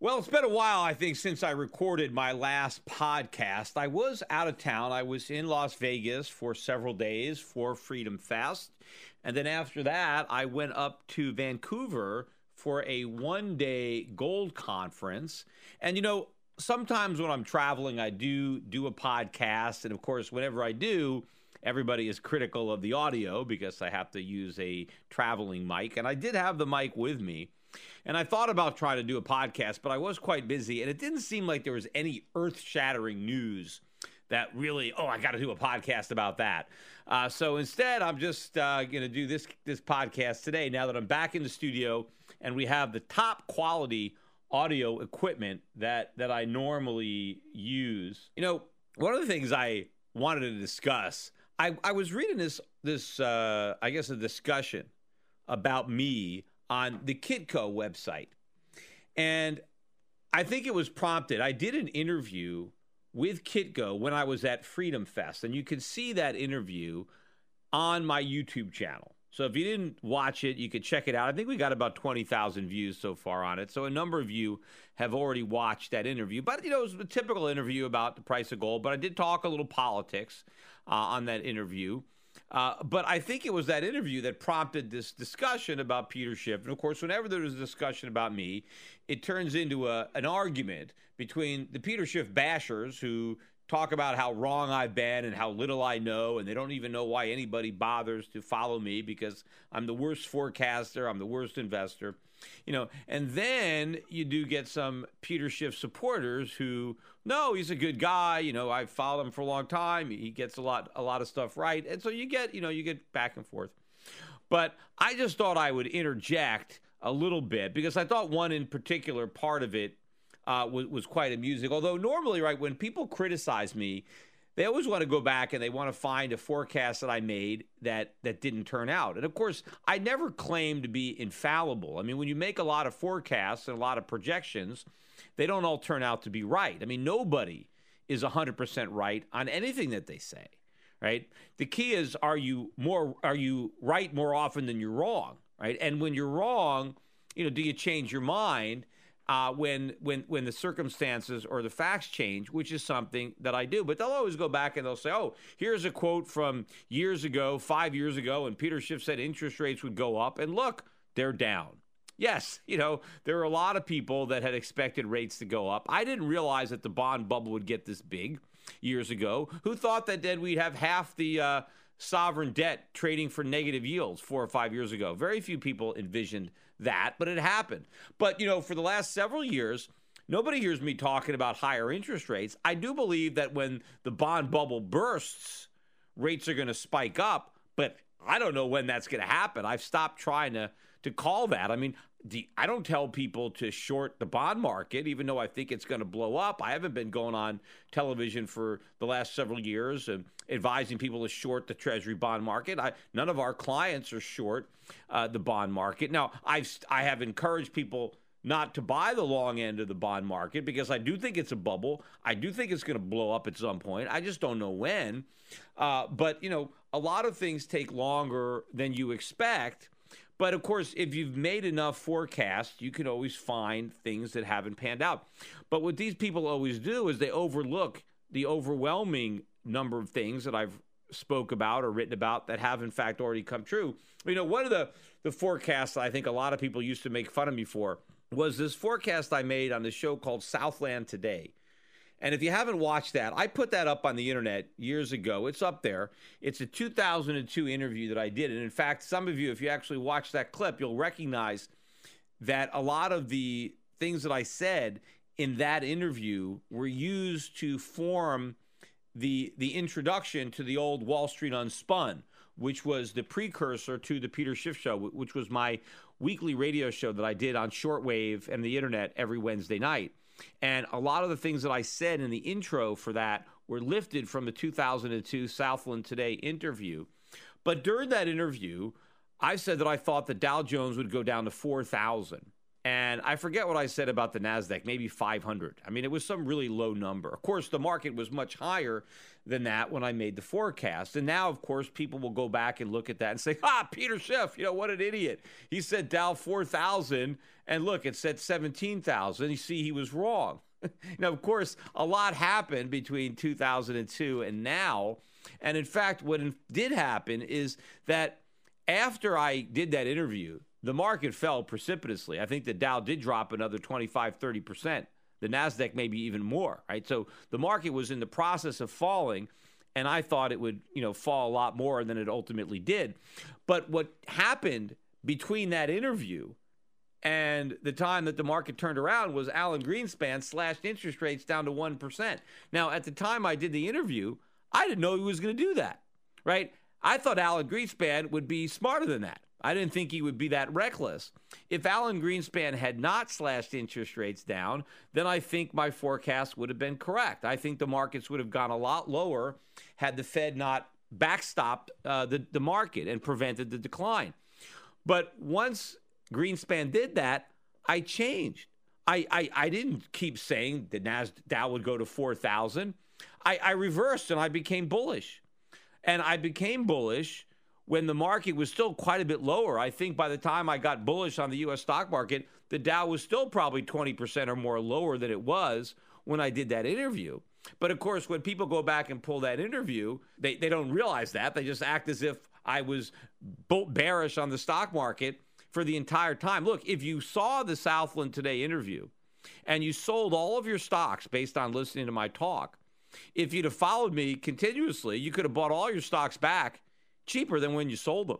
Well, it's been a while, I think, since I recorded my last podcast. I was out of town. I was in Las Vegas for several days for Freedom Fest. And then after that, I went up to Vancouver for a one day gold conference. And, you know, sometimes when I'm traveling, I do do a podcast. And of course, whenever I do, everybody is critical of the audio because I have to use a traveling mic. And I did have the mic with me. And I thought about trying to do a podcast, but I was quite busy. And it didn't seem like there was any earth shattering news that really, oh, I got to do a podcast about that. Uh, so instead, I'm just uh, going to do this this podcast today. Now that I'm back in the studio and we have the top quality audio equipment that that I normally use. You know, one of the things I wanted to discuss I, I was reading this this uh, I guess a discussion about me on the Kitco website, and I think it was prompted. I did an interview with Kitco when I was at Freedom Fest, and you can see that interview on my YouTube channel. So if you didn't watch it, you could check it out. I think we got about 20,000 views so far on it. So a number of you have already watched that interview. But, you know, it was a typical interview about the price of gold. But I did talk a little politics uh, on that interview. Uh, but I think it was that interview that prompted this discussion about Peter Schiff. And of course, whenever there's a discussion about me, it turns into a, an argument between the Peter Schiff bashers who talk about how wrong I've been and how little I know, and they don't even know why anybody bothers to follow me because I'm the worst forecaster, I'm the worst investor, you know. And then you do get some Peter Schiff supporters who, no, he's a good guy, you know. I've followed him for a long time. He gets a lot, a lot of stuff right, and so you get, you know, you get back and forth. But I just thought I would interject a little bit because I thought one in particular part of it uh, was, was quite amusing. Although normally, right, when people criticize me, they always want to go back and they want to find a forecast that I made that that didn't turn out. And of course, I never claim to be infallible. I mean, when you make a lot of forecasts and a lot of projections, they don't all turn out to be right. I mean, nobody is 100% right on anything that they say, right? The key is are you more are you right more often than you're wrong, right? And when you're wrong, you know, do you change your mind? Uh, when when when the circumstances or the facts change, which is something that I do. But they'll always go back and they'll say, "Oh, here's a quote from years ago, five years ago, and Peter Schiff said interest rates would go up, and look, they're down." Yes, you know, there are a lot of people that had expected rates to go up. I didn't realize that the bond bubble would get this big years ago. Who thought that then we'd have half the uh, sovereign debt trading for negative yields four or five years ago? Very few people envisioned that, but it happened. But, you know, for the last several years, nobody hears me talking about higher interest rates. I do believe that when the bond bubble bursts, rates are going to spike up, but I don't know when that's going to happen. I've stopped trying to to call that. I mean, the, I don't tell people to short the bond market, even though I think it's going to blow up. I haven't been going on television for the last several years and advising people to short the Treasury bond market. I, none of our clients are short uh, the bond market. Now, I've I have encouraged people not to buy the long end of the bond market because I do think it's a bubble. I do think it's going to blow up at some point. I just don't know when. Uh, but you know, a lot of things take longer than you expect but of course, if you've made enough forecasts, you can always find things that haven't panned out. But what these people always do is they overlook the overwhelming number of things that I've spoke about or written about that have in fact already come true. You know, one of the the forecasts I think a lot of people used to make fun of me for was this forecast I made on the show called Southland Today. And if you haven't watched that, I put that up on the internet years ago. It's up there. It's a 2002 interview that I did. And in fact, some of you, if you actually watch that clip, you'll recognize that a lot of the things that I said in that interview were used to form the the introduction to the old Wall Street Unspun, which was the precursor to the Peter Schiff Show, which was my weekly radio show that I did on shortwave and the internet every Wednesday night. And a lot of the things that I said in the intro for that were lifted from the 2002 Southland Today interview. But during that interview, I said that I thought the Dow Jones would go down to 4,000. And I forget what I said about the NASDAQ, maybe 500. I mean, it was some really low number. Of course, the market was much higher than that when I made the forecast. And now, of course, people will go back and look at that and say, ah, Peter Schiff, you know, what an idiot. He said Dow 4,000, and look, it said 17,000. You see, he was wrong. now, of course, a lot happened between 2002 and now. And in fact, what did happen is that after I did that interview, the market fell precipitously. I think the Dow did drop another 25, 30%. The NASDAQ maybe even more, right? So the market was in the process of falling, and I thought it would, you know, fall a lot more than it ultimately did. But what happened between that interview and the time that the market turned around was Alan Greenspan slashed interest rates down to 1%. Now, at the time I did the interview, I didn't know he was going to do that, right? I thought Alan Greenspan would be smarter than that. I didn't think he would be that reckless. If Alan Greenspan had not slashed interest rates down, then I think my forecast would have been correct. I think the markets would have gone a lot lower had the Fed not backstopped uh, the, the market and prevented the decline. But once Greenspan did that, I changed. I, I, I didn't keep saying the NASDAQ would go to 4,000. I, I reversed and I became bullish. And I became bullish when the market was still quite a bit lower. I think by the time I got bullish on the US stock market, the Dow was still probably 20% or more lower than it was when I did that interview. But of course, when people go back and pull that interview, they, they don't realize that. They just act as if I was bearish on the stock market for the entire time. Look, if you saw the Southland Today interview and you sold all of your stocks based on listening to my talk, if you'd have followed me continuously, you could have bought all your stocks back cheaper than when you sold them.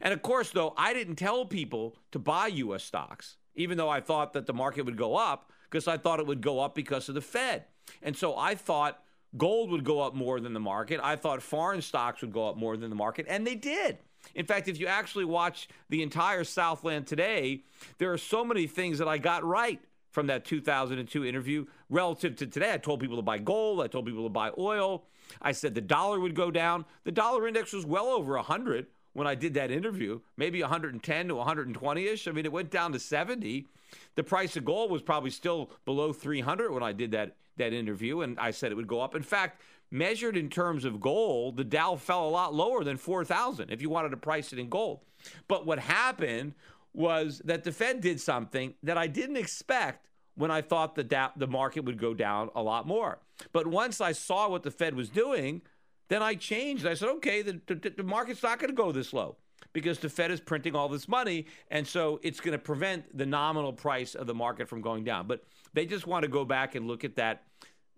And of course, though, I didn't tell people to buy US stocks, even though I thought that the market would go up, because I thought it would go up because of the Fed. And so I thought gold would go up more than the market. I thought foreign stocks would go up more than the market, and they did. In fact, if you actually watch the entire Southland today, there are so many things that I got right from that 2002 interview relative to today. I told people to buy gold, I told people to buy oil. I said the dollar would go down. The dollar index was well over 100 when I did that interview, maybe 110 to 120 ish. I mean, it went down to 70. The price of gold was probably still below 300 when I did that, that interview, and I said it would go up. In fact, measured in terms of gold, the Dow fell a lot lower than 4,000 if you wanted to price it in gold. But what happened was that the Fed did something that I didn't expect when I thought the da- the market would go down a lot more. But once I saw what the Fed was doing, then I changed. I said, okay, the, the, the market's not going to go this low because the Fed is printing all this money, and so it's going to prevent the nominal price of the market from going down. But they just want to go back and look at that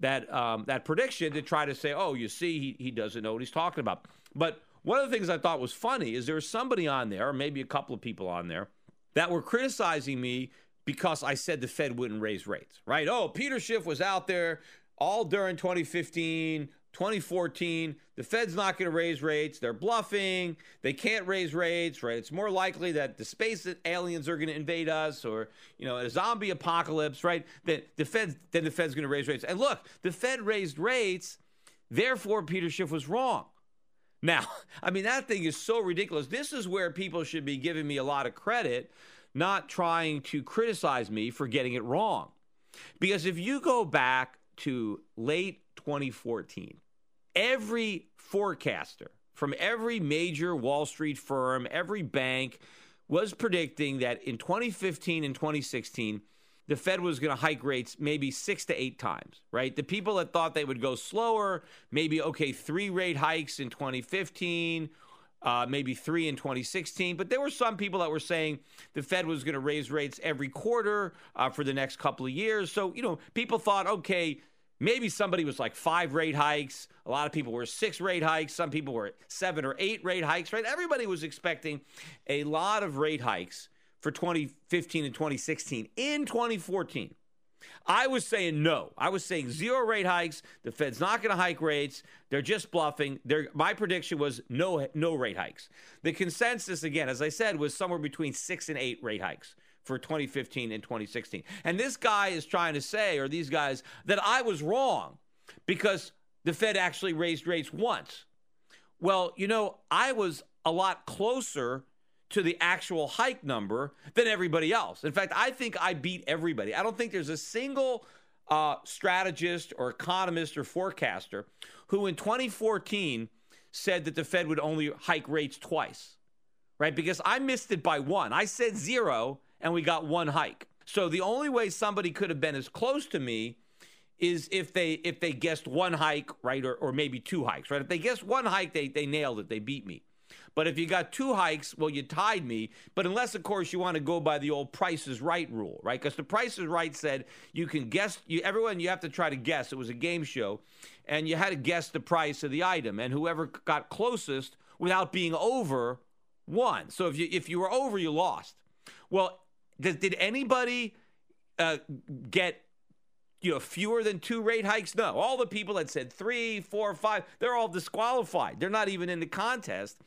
that um, that prediction to try to say, oh, you see, he, he doesn't know what he's talking about. But one of the things I thought was funny is there was somebody on there, or maybe a couple of people on there, that were criticizing me because I said the Fed wouldn't raise rates, right? Oh, Peter Schiff was out there all during 2015, 2014. The Fed's not going to raise rates. They're bluffing. They can't raise rates, right? It's more likely that the space aliens are going to invade us or, you know, a zombie apocalypse, right? That the Fed, then the Fed's going to raise rates. And look, the Fed raised rates. Therefore, Peter Schiff was wrong. Now, I mean, that thing is so ridiculous. This is where people should be giving me a lot of credit not trying to criticize me for getting it wrong. Because if you go back to late 2014, every forecaster from every major Wall Street firm, every bank was predicting that in 2015 and 2016, the Fed was going to hike rates maybe six to eight times, right? The people that thought they would go slower, maybe, okay, three rate hikes in 2015, uh, maybe three in 2016. But there were some people that were saying the Fed was going to raise rates every quarter uh, for the next couple of years. So, you know, people thought, okay, maybe somebody was like five rate hikes. A lot of people were six rate hikes. Some people were seven or eight rate hikes, right? Everybody was expecting a lot of rate hikes for 2015 and 2016 in 2014. I was saying no. I was saying zero rate hikes. The Fed's not going to hike rates. They're just bluffing. They're, my prediction was no no rate hikes. The consensus, again, as I said, was somewhere between six and eight rate hikes for 2015 and 2016. And this guy is trying to say, or these guys, that I was wrong because the Fed actually raised rates once. Well, you know, I was a lot closer to the actual hike number than everybody else. In fact, I think I beat everybody. I don't think there's a single uh, strategist or economist or forecaster who in 2014 said that the Fed would only hike rates twice, right? Because I missed it by one. I said zero and we got one hike. So the only way somebody could have been as close to me is if they if they guessed one hike, right, or, or maybe two hikes, right? If they guessed one hike, they they nailed it. They beat me. But if you got two hikes, well, you tied me. But unless, of course, you want to go by the old Price is Right rule, right? Because the Price is Right said you can guess. You, everyone, you have to try to guess. It was a game show, and you had to guess the price of the item, and whoever got closest without being over won. So if you if you were over, you lost. Well, did, did anybody uh, get you know, fewer than two rate hikes? No. All the people that said three, four, five, they're all disqualified. They're not even in the contest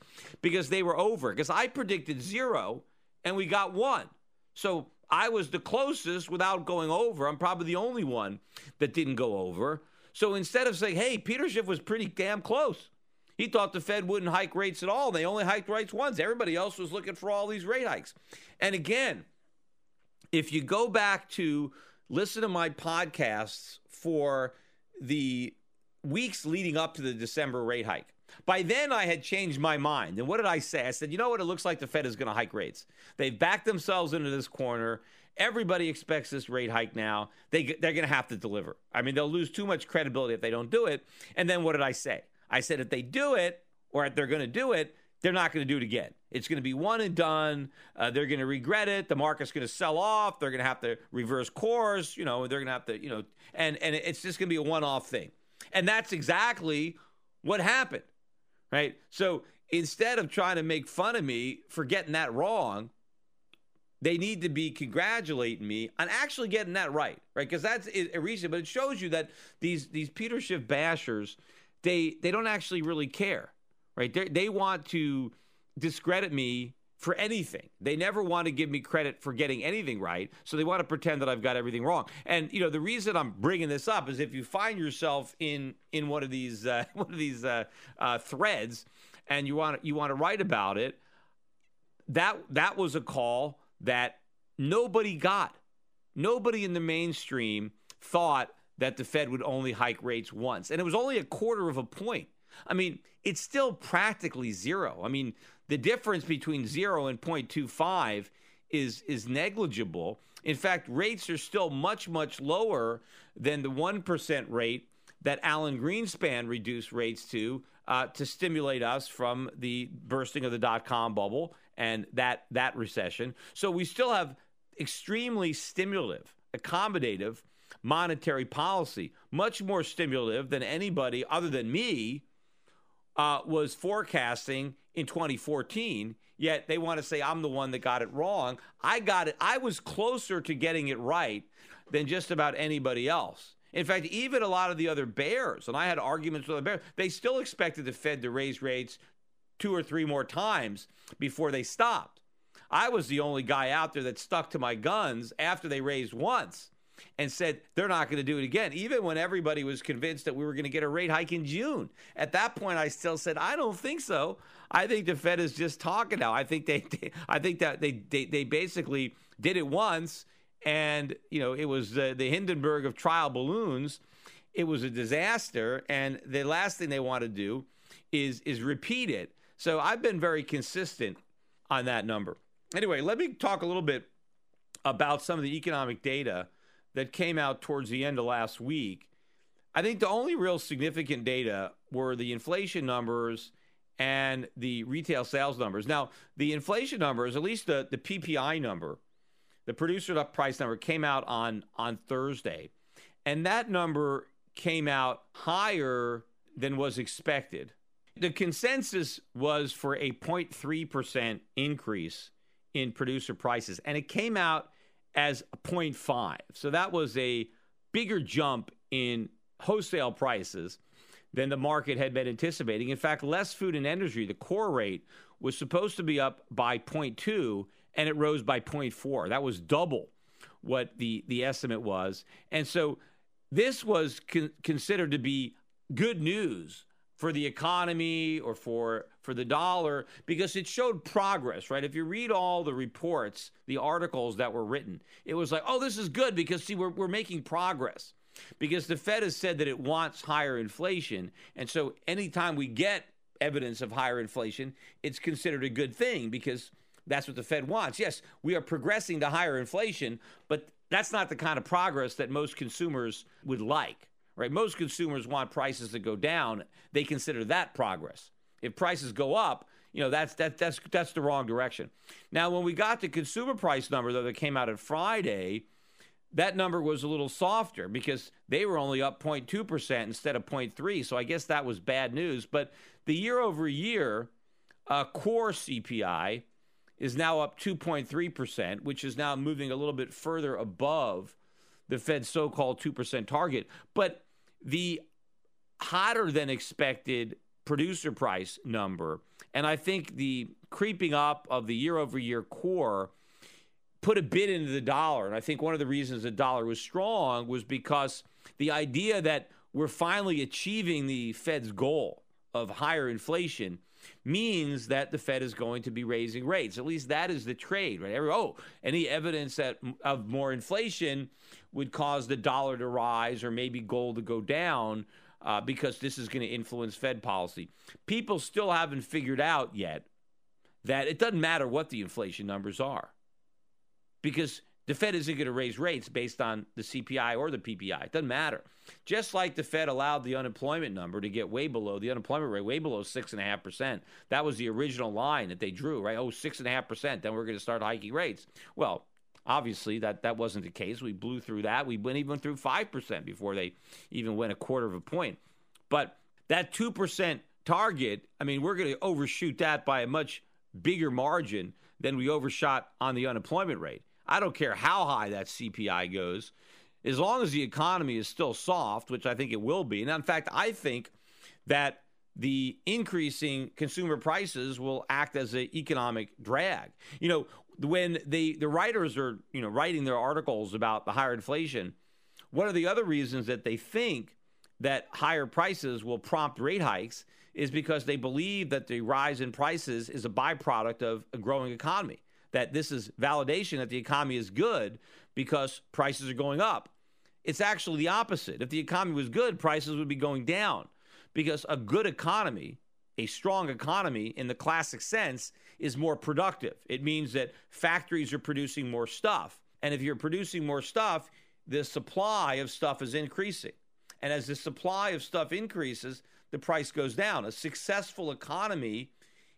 because they were over. Because I predicted zero and we got one. So I was the closest without going over. I'm probably the only one that didn't go over. So instead of saying, hey, Peter Schiff was pretty damn close. He thought the Fed wouldn't hike rates at all. They only hiked rates once. Everybody else was looking for all these rate hikes. And again, if you go back to listen to my podcasts for the weeks leading up to the December rate hike. By then, I had changed my mind. And what did I say? I said, you know what? It looks like the Fed is going to hike rates. They've backed themselves into this corner. Everybody expects this rate hike now. They, they're going to have to deliver. I mean, they'll lose too much credibility if they don't do it. And then what did I say? I said, if they do it, or if they're going to do it, they're not going to do it again. It's going to be one and done. Uh, they're going to regret it. The market's going to sell off. They're going to have to reverse course. You know, they're going to have to, you know, and and it's just going to be a one-off thing. And that's exactly what happened, right? So instead of trying to make fun of me for getting that wrong, they need to be congratulating me on actually getting that right, right? Because that's a reason. But it shows you that these these Peter Schiff bashers, they they don't actually really care right? They're, they want to discredit me for anything. They never want to give me credit for getting anything right, so they want to pretend that I've got everything wrong. And you know, the reason I'm bringing this up is if you find yourself in in one of these uh, one of these uh, uh, threads, and you want you want to write about it, that that was a call that nobody got. Nobody in the mainstream thought that the Fed would only hike rates once, and it was only a quarter of a point. I mean, it's still practically zero. I mean, the difference between zero and 0.25 is is negligible. In fact, rates are still much much lower than the one percent rate that Alan Greenspan reduced rates to uh, to stimulate us from the bursting of the dot com bubble and that that recession. So we still have extremely stimulative, accommodative monetary policy, much more stimulative than anybody other than me uh, was forecasting in 2014. Yet they want to say I'm the one that got it wrong. I got it. I was closer to getting it right than just about anybody else. In fact, even a lot of the other bears, and I had arguments with the bears, they still expected the Fed to raise rates two or three more times before they stopped. I was the only guy out there that stuck to my guns after they raised once and said they're not going to do it again, even when everybody was convinced that we were going to get a rate hike in June. At that point, I still said, I don't think so. I think the Fed is just talking now. I think they, they I think that they, they, they basically did it once, and you know it was the Hindenburg of trial balloons. It was a disaster, and the last thing they want to do is is repeat it. So I've been very consistent on that number. Anyway, let me talk a little bit about some of the economic data that came out towards the end of last week. I think the only real significant data were the inflation numbers and the retail sales numbers. Now, the inflation numbers, at least the, the PPI number, the producer price number came out on on Thursday. And that number came out higher than was expected. The consensus was for a 0.3% increase in producer prices, and it came out as 0.5. So that was a bigger jump in wholesale prices than the market had been anticipating. In fact, less food and energy, the core rate was supposed to be up by 0.2 and it rose by 0.4. That was double what the the estimate was. And so this was con- considered to be good news for the economy or for for the dollar because it showed progress, right? If you read all the reports, the articles that were written, it was like, oh, this is good because see, we're we're making progress. Because the Fed has said that it wants higher inflation. And so anytime we get evidence of higher inflation, it's considered a good thing because that's what the Fed wants. Yes, we are progressing to higher inflation, but that's not the kind of progress that most consumers would like, right? Most consumers want prices to go down. They consider that progress. If prices go up, you know that's that that's that's the wrong direction. Now, when we got the consumer price number though that came out on Friday, that number was a little softer because they were only up 0.2% instead of 0.3. So I guess that was bad news. But the year over year uh, core CPI is now up 2.3%, which is now moving a little bit further above the Fed's so called 2% target. But the hotter than expected producer price number, and I think the creeping up of the year over year core put a bid into the dollar. And I think one of the reasons the dollar was strong was because the idea that we're finally achieving the Fed's goal of higher inflation means that the Fed is going to be raising rates. At least that is the trade, right? Oh, any evidence that of more inflation would cause the dollar to rise or maybe gold to go down uh, because this is going to influence Fed policy. People still haven't figured out yet that it doesn't matter what the inflation numbers are because the Fed isn't going to raise rates based on the CPI or the PPI. It doesn't matter. Just like the Fed allowed the unemployment number to get way below the unemployment rate, way below 6.5%. That was the original line that they drew, right? Oh, 6.5%, then we're going to start hiking rates. Well, obviously that, that wasn't the case. We blew through that. We went even through 5% before they even went a quarter of a point. But that 2% target, I mean, we're going to overshoot that by a much bigger margin than we overshot on the unemployment rate. I don't care how high that CPI goes, as long as the economy is still soft, which I think it will be. And in fact, I think that the increasing consumer prices will act as an economic drag. You know, when the the writers are you know writing their articles about the higher inflation, one of the other reasons that they think that higher prices will prompt rate hikes is because they believe that the rise in prices is a byproduct of a growing economy that this is validation that the economy is good because prices are going up. It's actually the opposite. If the economy was good, prices would be going down because a good economy, a strong economy in the classic sense, is more productive. It means that factories are producing more stuff. And if you're producing more stuff, the supply of stuff is increasing. And as the supply of stuff increases, the price goes down. A successful economy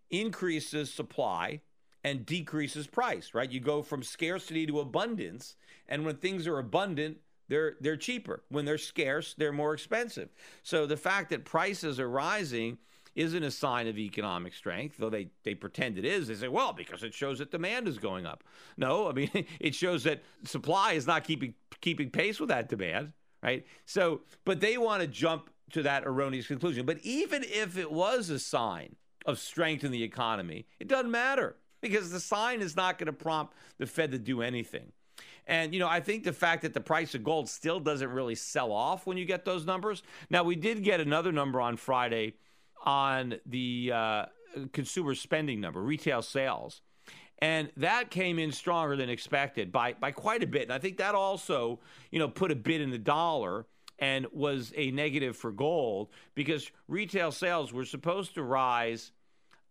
increases supply and decreases price, right? You go from scarcity to abundance, and when things are abundant, they're they're cheaper. When they're scarce, they're more expensive. So the fact that prices are rising isn't a sign of economic strength, though they, they pretend it is. They say, well, because it shows that demand is going up. No, I mean it shows that supply is not keeping keeping pace with that demand, right? So, but they want to jump to that erroneous conclusion. But even if it was a sign of strength in the economy, it doesn't matter because the sign is not going to prompt the Fed to do anything. And, you know, I think the fact that the price of gold still doesn't really sell off when you get those numbers. Now, we did get another number on Friday on the uh, consumer spending number, retail sales. And that came in stronger than expected by, by quite a bit. And I think that also, you know, put a bit in the dollar and was a negative for gold because retail sales were supposed to rise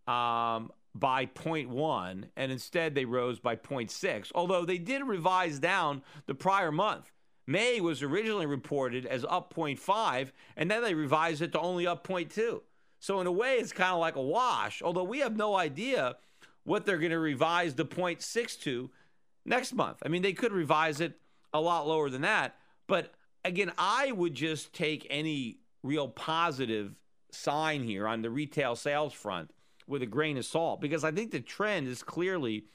um, by 0.1 and instead they rose by 0.6 although they did revise down the prior month. May was originally reported as up 0.5 and then they revised it to only up 0.2 so in a way it's kind of like a wash although we have no idea what they're going to revise the 0.6 to next month. I mean they could revise it a lot lower than that but again i would just take any real positive sign here on the retail sales front with a grain of salt because I think the trend is clearly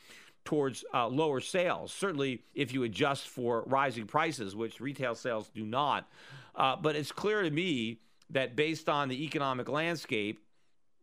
towards uh, lower sales. Certainly, if you adjust for rising prices, which retail sales do not. Uh, but it's clear to me that based on the economic landscape,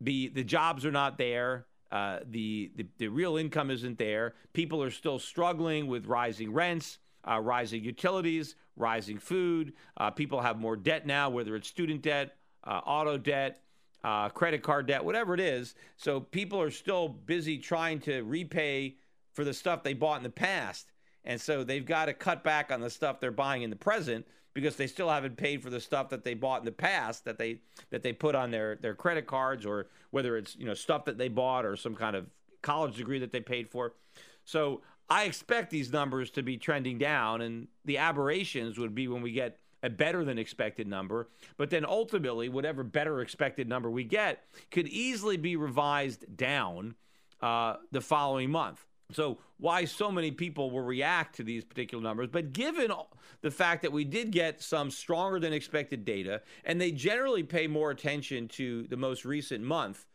the the jobs are not there. Uh, the, the, the real income isn't there. People are still struggling with rising rents, uh, rising utilities, rising food. Uh, people have more debt now, whether it's student debt, uh, auto debt, uh, credit card debt, whatever it is. So people are still busy trying to repay for the stuff they bought in the past. And so they've got to cut back on the stuff they're buying in the present because they still haven't paid for the stuff that they bought in the past that they that they put on their their credit cards or whether it's you know stuff that they bought or some kind of college degree that they paid for. So I expect these numbers to be trending down and the aberrations would be when we get a better than expected number. But then ultimately, whatever better expected number we get could easily be revised down uh, the following month. So, why so many people will react to these particular numbers. But given the fact that we did get some stronger than expected data, and they generally pay more attention to the most recent month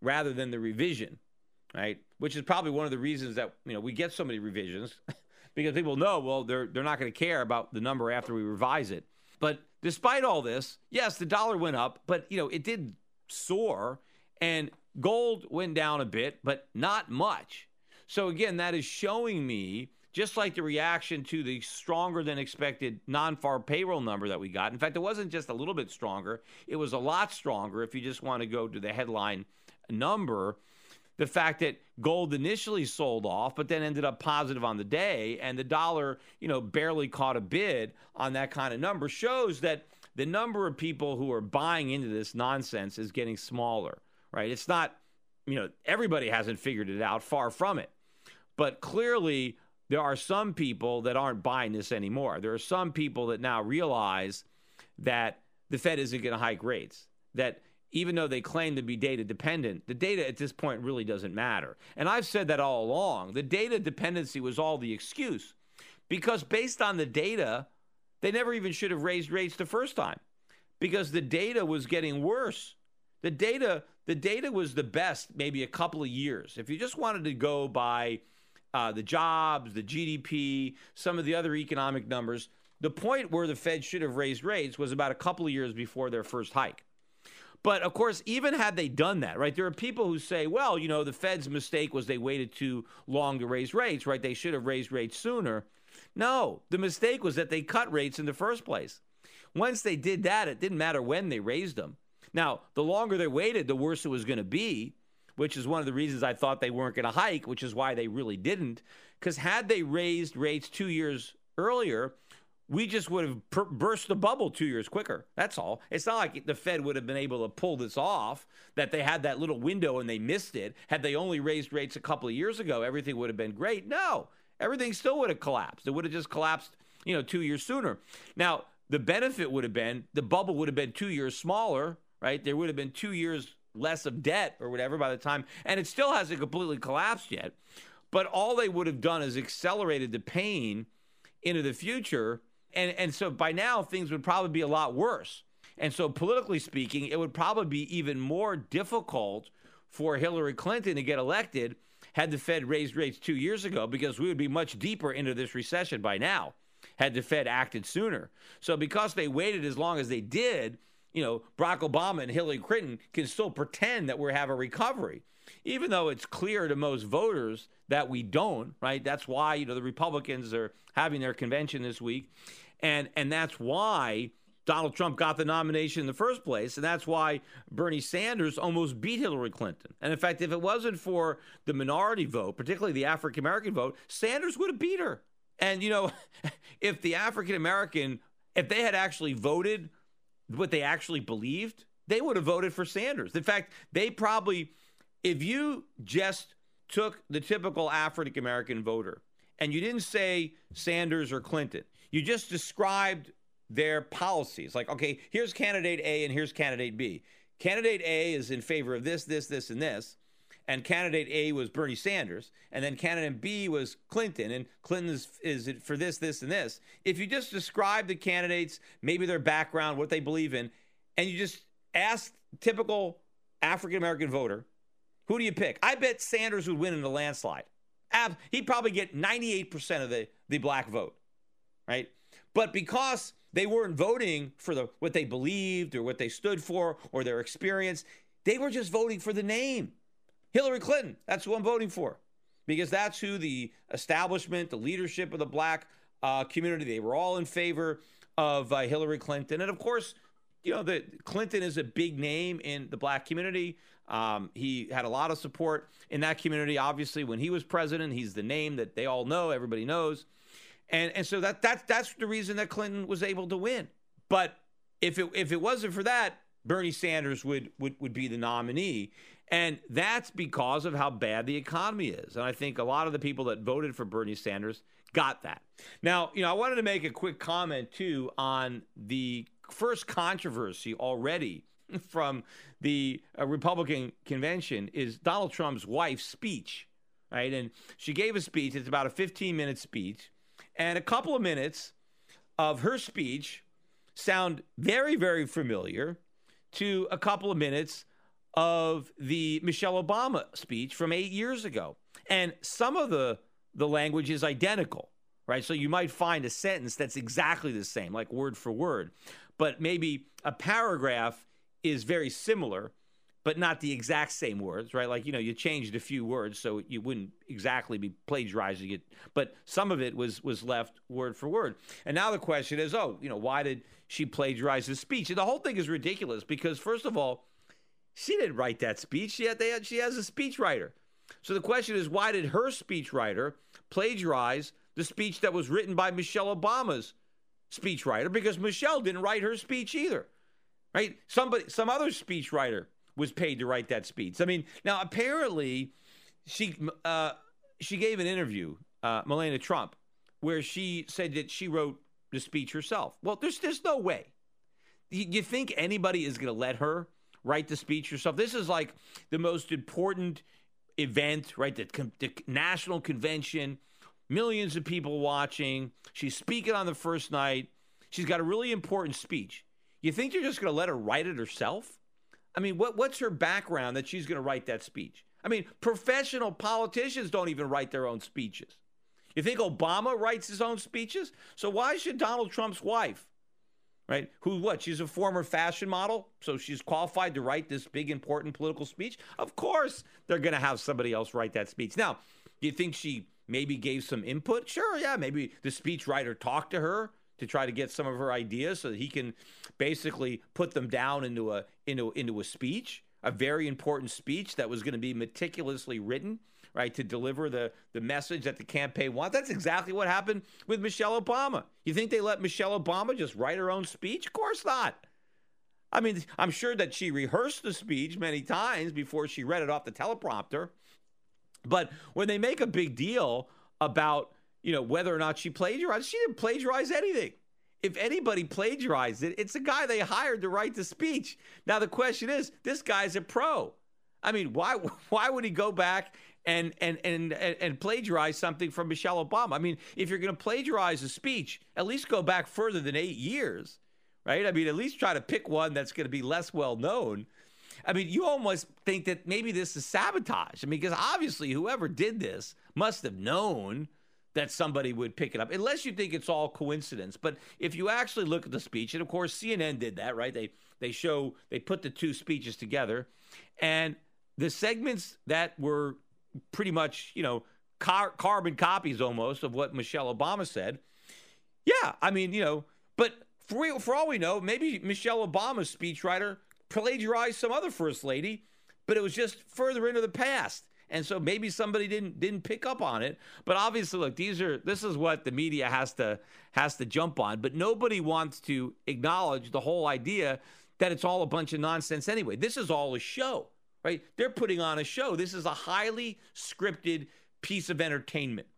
rather than the revision, right? Which is probably one of the reasons that you know we get so many revisions because people know well they're they're not going to care about the number after we revise it. But despite all this, yes, the dollar went up, but you know, it did soar and gold went down a bit, but not much. So again, that is showing me just like the reaction to the stronger than expected non-farm payroll number that we got. In fact, it wasn't just a little bit stronger, it was a lot stronger if you just want to go to the headline number the fact that gold initially sold off, but then ended up positive on the day, and the dollar, you know, barely caught a bid on that kind of number shows that the number of people who are buying into this nonsense is getting smaller, right? It's not, you know, everybody hasn't figured it out, far from it. But clearly, there are some people that aren't buying this anymore. There are some people that now realize that the Fed isn't going to hike rates, that even though they claim to be data dependent, the data at this point really doesn't matter. And I've said that all along. The data dependency was all the excuse because based on the data, they never even should have raised rates the first time because the data was getting worse. The data, the data was the best maybe a couple of years. If you just wanted to go by uh, the jobs, the GDP, some of the other economic numbers, the point where the Fed should have raised rates was about a couple of years before their first hike. But of course, even had they done that, right, there are people who say, well, you know, the Fed's mistake was they waited too long to raise rates, right? They should have raised rates sooner. No, the mistake was that they cut rates in the first place. Once they did that, it didn't matter when they raised them. Now, the longer they waited, the worse it was going to be, which is one of the reasons I thought they weren't going to hike, which is why they really didn't. Because had they raised rates two years earlier, we just would have per- burst the bubble two years quicker. That's all. It's not like the Fed would have been able to pull this off, that they had that little window and they missed it. Had they only raised rates a couple of years ago, everything would have been great. No, everything still would have collapsed. It would have just collapsed, you know, two years sooner. Now, the benefit would have been the bubble would have been two years smaller, right? There would have been two years less of debt or whatever by the time, and it still hasn't completely collapsed yet. But all they would have done is accelerated the pain into the future and and so by now things would probably be a lot worse. And so politically speaking, it would probably be even more difficult for Hillary Clinton to get elected had the Fed raised rates 2 years ago because we would be much deeper into this recession by now had the Fed acted sooner. So because they waited as long as they did, you know, Barack Obama and Hillary Clinton can still pretend that we have a recovery even though it's clear to most voters that we don't, right? That's why, you know, the Republicans are having their convention this week. And and that's why Donald Trump got the nomination in the first place, and that's why Bernie Sanders almost beat Hillary Clinton. And in fact, if it wasn't for the minority vote, particularly the African American vote, Sanders would have beat her. And you know, if the African American, if they had actually voted what they actually believed, they would have voted for Sanders. In fact, they probably if you just took the typical African American voter and you didn't say Sanders or Clinton, you just described their policies. Like, okay, here's candidate A and here's candidate B. Candidate A is in favor of this, this, this, and this. And candidate A was Bernie Sanders. And then candidate B was Clinton. And Clinton is, is for this, this, and this. If you just describe the candidates, maybe their background, what they believe in, and you just ask typical African American voter, who do you pick? I bet Sanders would win in a landslide. He'd probably get 98% of the, the black vote, right? But because they weren't voting for the what they believed or what they stood for or their experience, they were just voting for the name. Hillary Clinton, that's who I'm voting for. Because that's who the establishment, the leadership of the black uh, community, they were all in favor of uh, Hillary Clinton. And of course, you know, the Clinton is a big name in the black community. Um, he had a lot of support in that community. Obviously, when he was president, he's the name that they all know, everybody knows, and and so that that's that's the reason that Clinton was able to win. But if it if it wasn't for that, Bernie Sanders would would would be the nominee, and that's because of how bad the economy is. And I think a lot of the people that voted for Bernie Sanders got that. Now, you know, I wanted to make a quick comment too on the first controversy already from the uh, Republican convention is Donald Trump's wife's speech, right? And she gave a speech. It's about a 15 minute speech. And a couple of minutes of her speech sound very, very familiar to a couple of minutes of the Michelle Obama speech from eight years ago. And some of the, the language is identical, right? So you might find a sentence that's exactly the same, like word for word, but maybe a paragraph is very similar, but not the exact same words, right? Like, you know, you changed a few words so you wouldn't exactly be plagiarizing it, but some of it was was left word for word. And now the question is, oh, you know, why did she plagiarize the speech? And the whole thing is ridiculous because first of all, she didn't write that speech. She had, had she has a speechwriter. So the question is, why did her speechwriter plagiarize the speech that was written by Michelle Obama's speechwriter? Because Michelle didn't write her speech either right? Somebody, some other speechwriter was paid to write that speech. I mean, now apparently, she uh, she gave an interview, uh, Melania Trump, where she said that she wrote the speech herself. Well, there's there's no way. You, think anybody is going to let her write the speech herself? This is like the most important event, right? The, the national convention, millions of people watching. She's speaking on the first night. She's got a really important speech. You think you're just going to let her write it herself? I mean, what, what's her background that she's going to write that speech? I mean, professional politicians don't even write their own speeches. You think Obama writes his own speeches? So why should Donald Trump's wife, right? Who what? She's a former fashion model, so she's qualified to write this big important political speech. Of course, they're going to have somebody else write that speech. Now, do you think she maybe gave some input? Sure, yeah, maybe the speechwriter talked to her to try to get some of her ideas so that he can basically put them down into a into into a speech, a very important speech that was going to be meticulously written, right, to deliver the the message that the campaign wants. That's exactly what happened with Michelle Obama. You think they let Michelle Obama just write her own speech? Of course not. I mean, I'm sure that she rehearsed the speech many times before she read it off the teleprompter. But when they make a big deal about you know, whether or not she plagiarized. She didn't plagiarize anything. If anybody plagiarized it, it's the guy they hired to write the speech. Now the question is, this guy's a pro. I mean, why why would he go back and and and and plagiarize something from Michelle Obama? I mean, if you're going to plagiarize a speech, at least go back further than 8 years, right? I mean, at least try to pick one that's going to be less well known. I mean, you almost think that maybe this is sabotage. I mean, because obviously whoever did this must have known that somebody would pick it up, unless you think it's all coincidence. But if you actually look at the speech, and of course CNN did that, right? They they show they put the two speeches together, and the segments that were pretty much you know car- carbon copies almost of what Michelle Obama said. Yeah, I mean you know, but for for all we know, maybe Michelle Obama's speechwriter plagiarized some other first lady, but it was just further into the past and so maybe somebody didn't didn't pick up on it but obviously look these are this is what the media has to has to jump on but nobody wants to acknowledge the whole idea that it's all a bunch of nonsense anyway this is all a show right? They're putting on a show. This is a highly scripted piece of entertainment,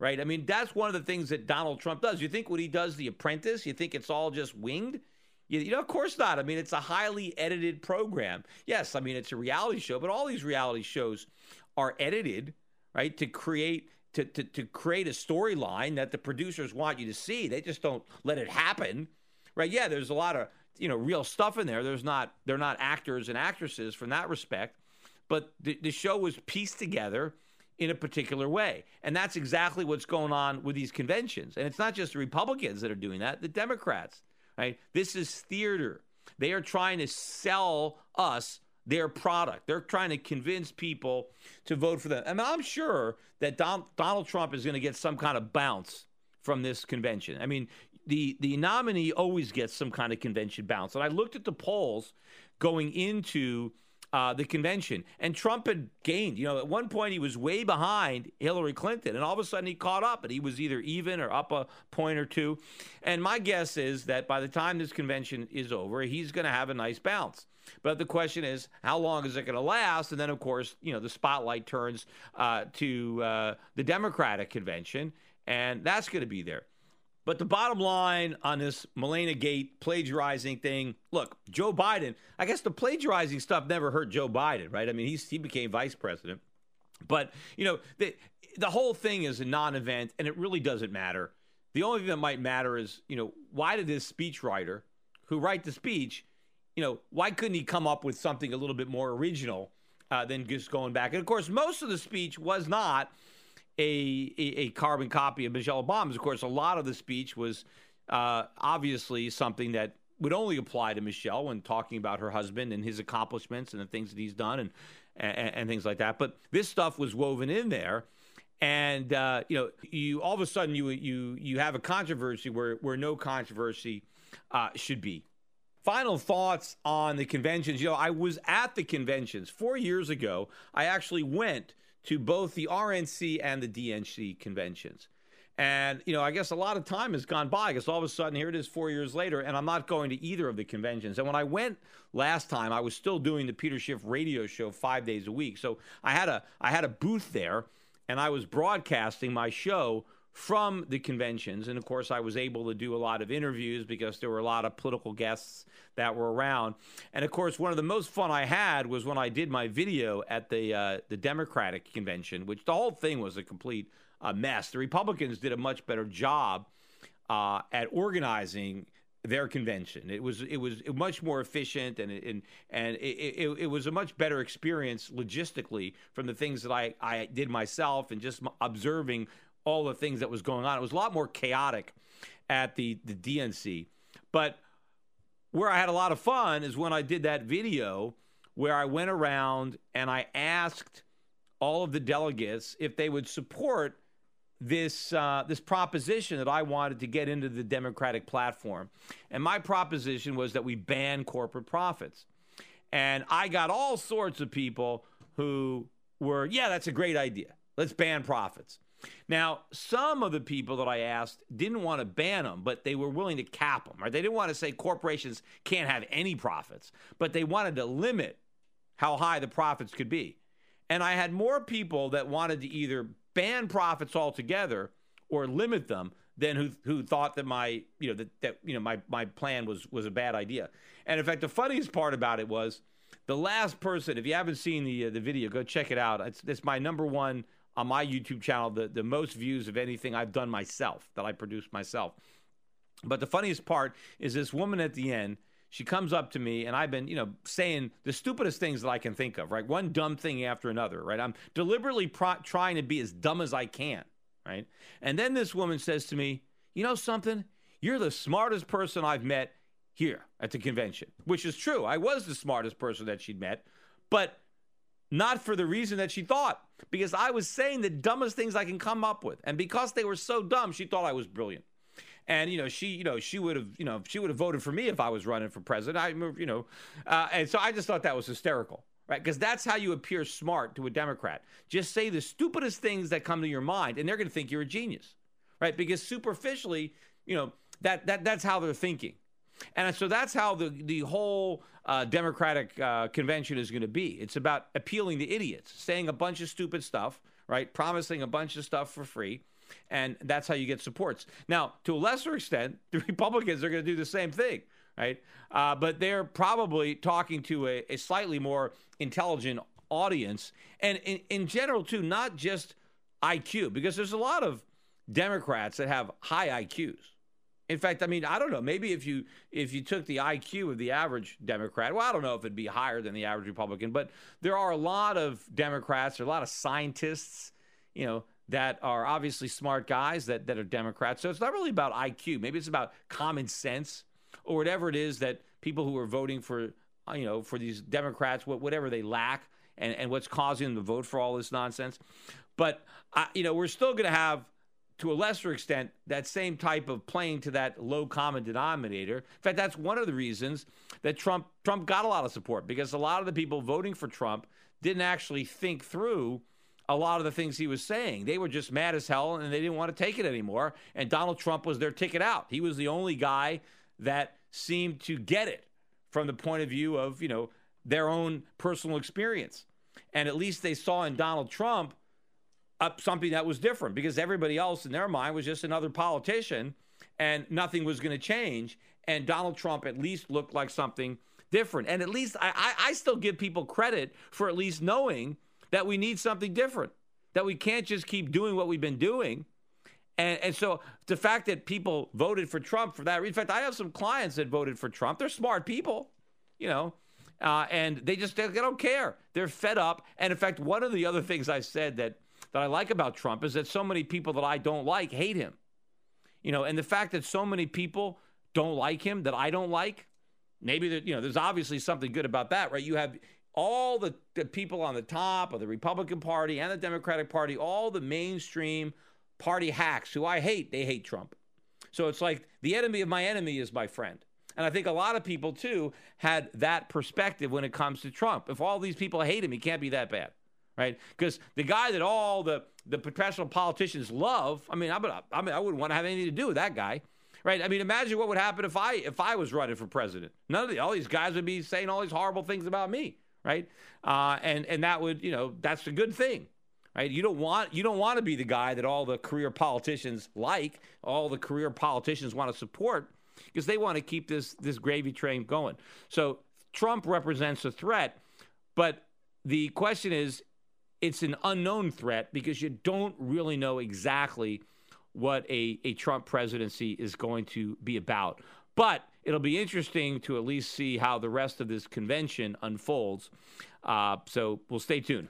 right? I mean, that's one of the things that Donald Trump does. You think when he does The Apprentice, you think it's all just winged? You know, of course not. I mean, it's a highly edited program. Yes, I mean, it's a reality show, but all these reality shows are edited, right, to create to, to, to create a storyline that the producers want you to see. They just don't let it happen, right? Yeah, there's a lot of you know real stuff in there. There's not they're not actors and actresses from that respect, but the, the show was pieced together in a particular way, and that's exactly what's going on with these conventions. And it's not just the Republicans that are doing that; the Democrats, right? This is theater. They are trying to sell us their product. They're trying to convince people to vote for them. Mean, I'm sure that Don, Donald Trump is going to get some kind of bounce from this convention. I mean, the the nominee always gets some kind of convention bounce. And I looked at the polls going into uh, the convention, and Trump had gained. You know, at one point he was way behind Hillary Clinton, and all of a sudden he caught up, and he was either even or up a point or two. And my guess is that by the time this convention is over, he's going to have a nice bounce. But the question is, how long is it going to last? And then, of course, you know, the spotlight turns uh, to uh, the Democratic convention, and that's going to be there. But the bottom line on this Melania Gate plagiarizing thing, look, Joe Biden, I guess the plagiarizing stuff never hurt Joe Biden, right? I mean, he's, he became vice president. But, you know, the, the whole thing is a non event, and it really doesn't matter. The only thing that might matter is, you know, why did this speechwriter who write the speech, you know, why couldn't he come up with something a little bit more original uh, than just going back? And of course, most of the speech was not a, a, a carbon copy of Michelle Obama's. Of course, a lot of the speech was uh, obviously something that would only apply to Michelle when talking about her husband and his accomplishments and the things that he's done and and, and things like that. But this stuff was woven in there, and uh, you know, you all of a sudden you you you have a controversy where where no controversy uh, should be. Final thoughts on the conventions. You know, I was at the conventions four years ago. I actually went to both the RNC and the DNC conventions. And, you know, I guess a lot of time has gone by because all of a sudden here it is four years later, and I'm not going to either of the conventions. And when I went last time, I was still doing the Peter Schiff radio show five days a week. So I had a I had a booth there and I was broadcasting my show from the conventions. And of course, I was able to do a lot of interviews because there were a lot of political guests that were around. And of course, one of the most fun I had was when I did my video at the uh, the Democratic convention, which the whole thing was a complete uh, mess. The Republicans did a much better job uh, at organizing their convention. It was it was much more efficient and and and it, it, it, was a much better experience logistically from the things that I, I did myself and just observing all the things that was going on. It was a lot more chaotic at the, the DNC. But where I had a lot of fun is when I did that video where I went around and I asked all of the delegates if they would support this uh, this proposition that I wanted to get into the Democratic platform. And my proposition was that we ban corporate profits. And I got all sorts of people who were, yeah, that's a great idea. Let's ban profits. Now, some of the people that I asked didn't want to ban them, but they were willing to cap them. Right? They didn't want to say corporations can't have any profits, but they wanted to limit how high the profits could be. And I had more people that wanted to either ban profits altogether or limit them than who who thought that my you know that, that you know my my plan was was a bad idea. And in fact, the funniest part about it was the last person. If you haven't seen the uh, the video, go check it out. It's it's my number one on my YouTube channel the, the most views of anything I've done myself, that I produced myself. But the funniest part is this woman at the end, she comes up to me and I've been, you know, saying the stupidest things that I can think of, right? One dumb thing after another, right? I'm deliberately pro- trying to be as dumb as I can, right? And then this woman says to me, you know something? You're the smartest person I've met here at the convention, which is true. I was the smartest person that she'd met, but not for the reason that she thought, because I was saying the dumbest things I can come up with. And because they were so dumb, she thought I was brilliant. And you know, she, you know, she would have, you know, she would have voted for me if I was running for president. I, you know, uh, and so I just thought that was hysterical, right? Because that's how you appear smart to a Democrat. Just say the stupidest things that come to your mind, and they're going to think you're a genius, right? Because superficially, you know, that that that's how they're thinking. And so that's how the, the whole uh, Democratic uh, convention is going to be. It's about appealing to idiots, saying a bunch of stupid stuff, right? Promising a bunch of stuff for free. And that's how you get supports. Now, to a lesser extent, the Republicans are going to do the same thing, right? Uh, but they're probably talking to a, a slightly more intelligent audience. And in, in general, too, not just IQ, because there's a lot of Democrats that have high IQs. In fact, I mean, I don't know. Maybe if you if you took the IQ of the average Democrat, well, I don't know if it'd be higher than the average Republican, but there are a lot of Democrats, there are a lot of scientists, you know, that are obviously smart guys that that are Democrats. So it's not really about IQ. Maybe it's about common sense or whatever it is that people who are voting for, you know, for these Democrats, whatever they lack, and and what's causing them to vote for all this nonsense. But uh, you know, we're still going to have to a lesser extent, that same type of playing to that low common denominator. In fact, that's one of the reasons that Trump Trump got a lot of support because a lot of the people voting for Trump didn't actually think through a lot of the things he was saying. They were just mad as hell and they didn't want to take it anymore. And Donald Trump was their ticket out. He was the only guy that seemed to get it from the point of view of, you know, their own personal experience. And at least they saw in Donald Trump up something that was different because everybody else in their mind was just another politician and nothing was going to change. And Donald Trump at least looked like something different. And at least I, I, I, still give people credit for at least knowing that we need something different, that we can't just keep doing what we've been doing. And, and so the fact that people voted for Trump for that in fact, I have some clients that voted for Trump. They're smart people, you know, uh, and they just they don't care. They're fed up. And in fact, one of the other things I said that that I like about Trump is that so many people that I don't like hate him. You know, and the fact that so many people don't like him that I don't like, maybe that you know, there's obviously something good about that, right? You have all the, the people on the top of the Republican Party and the Democratic Party, all the mainstream party hacks who I hate, they hate Trump. So it's like the enemy of my enemy is my friend. And I think a lot of people too had that perspective when it comes to Trump. If all these people hate him, he can't be that bad right? Because the guy that all the, the professional politicians love, I mean, I, I mean, I wouldn't want to have anything to do with that guy, right? I mean, imagine what would happen if I if I was running for president. None of the, all these guys would be saying all these horrible things about me, right? Uh, and and that would, you know, that's a good thing, right? You don't want you don't want to be the guy that all the career politicians like, all the career politicians want to support, because they want to keep this this gravy train going. So Trump represents a threat, but the question is it's an unknown threat because you don't really know exactly what a, a Trump presidency is going to be about. But it'll be interesting to at least see how the rest of this convention unfolds. Uh, so we'll stay tuned.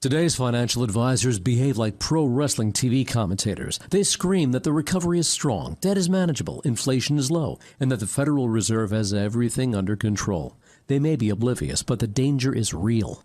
Today's financial advisors behave like pro wrestling TV commentators. They scream that the recovery is strong, debt is manageable, inflation is low, and that the Federal Reserve has everything under control. They may be oblivious, but the danger is real.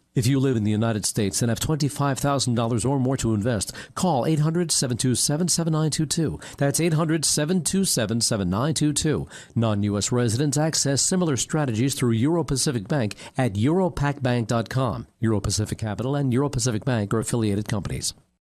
If you live in the United States and have $25,000 or more to invest, call 800 727 7922. That's 800 727 7922. Non U.S. residents access similar strategies through Euro Pacific Bank at europacbank.com. Euro Pacific Capital and Euro Pacific Bank are affiliated companies.